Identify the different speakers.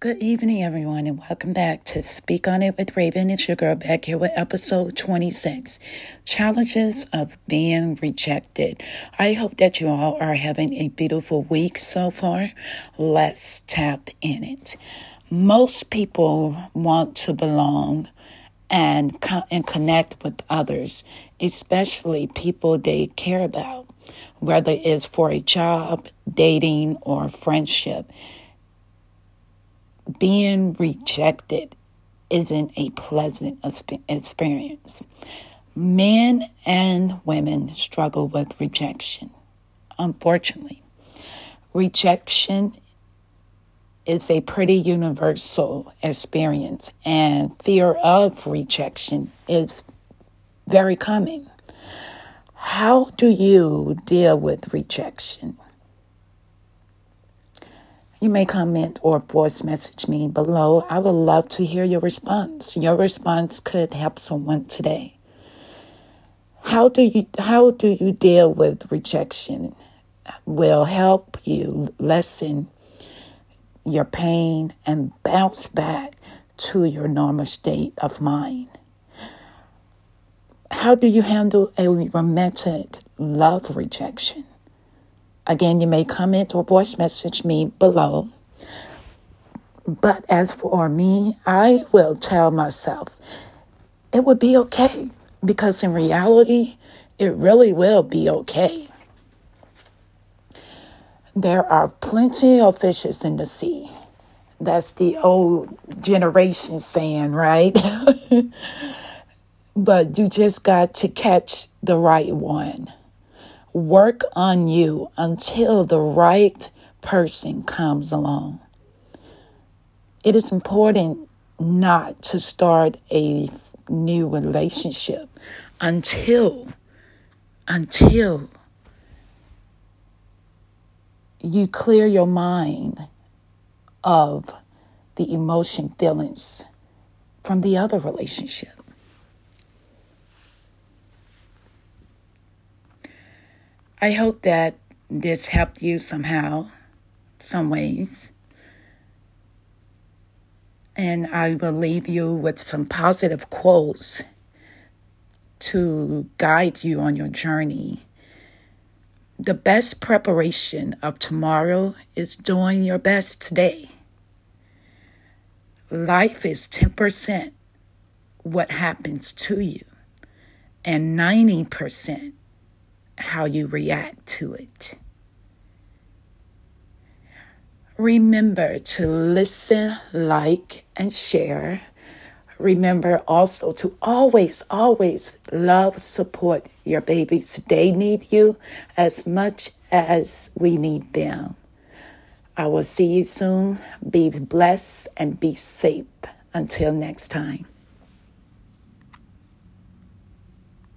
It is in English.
Speaker 1: Good evening, everyone, and welcome back to Speak On It with Raven. It's your girl back here with episode 26 Challenges of Being Rejected. I hope that you all are having a beautiful week so far. Let's tap in it. Most people want to belong and, co- and connect with others, especially people they care about, whether it's for a job, dating, or friendship being rejected isn't a pleasant experience. Men and women struggle with rejection, unfortunately. Rejection is a pretty universal experience, and fear of rejection is very common. How do you deal with rejection? You may comment or voice message me below. I would love to hear your response. Your response could help someone today. How do you how do you deal with rejection? Will help you lessen your pain and bounce back to your normal state of mind. How do you handle a romantic love rejection? Again, you may comment or voice message me below. But as for me, I will tell myself it would be okay because in reality, it really will be okay. There are plenty of fishes in the sea. That's the old generation saying, right? but you just got to catch the right one work on you until the right person comes along. It is important not to start a new relationship until until you clear your mind of the emotion feelings from the other relationship. I hope that this helped you somehow, some ways. And I will leave you with some positive quotes to guide you on your journey. The best preparation of tomorrow is doing your best today. Life is 10% what happens to you, and 90% how you react to it. Remember to listen, like, and share. Remember also to always, always love, support your babies. They need you as much as we need them. I will see you soon. Be blessed and be safe. Until next time.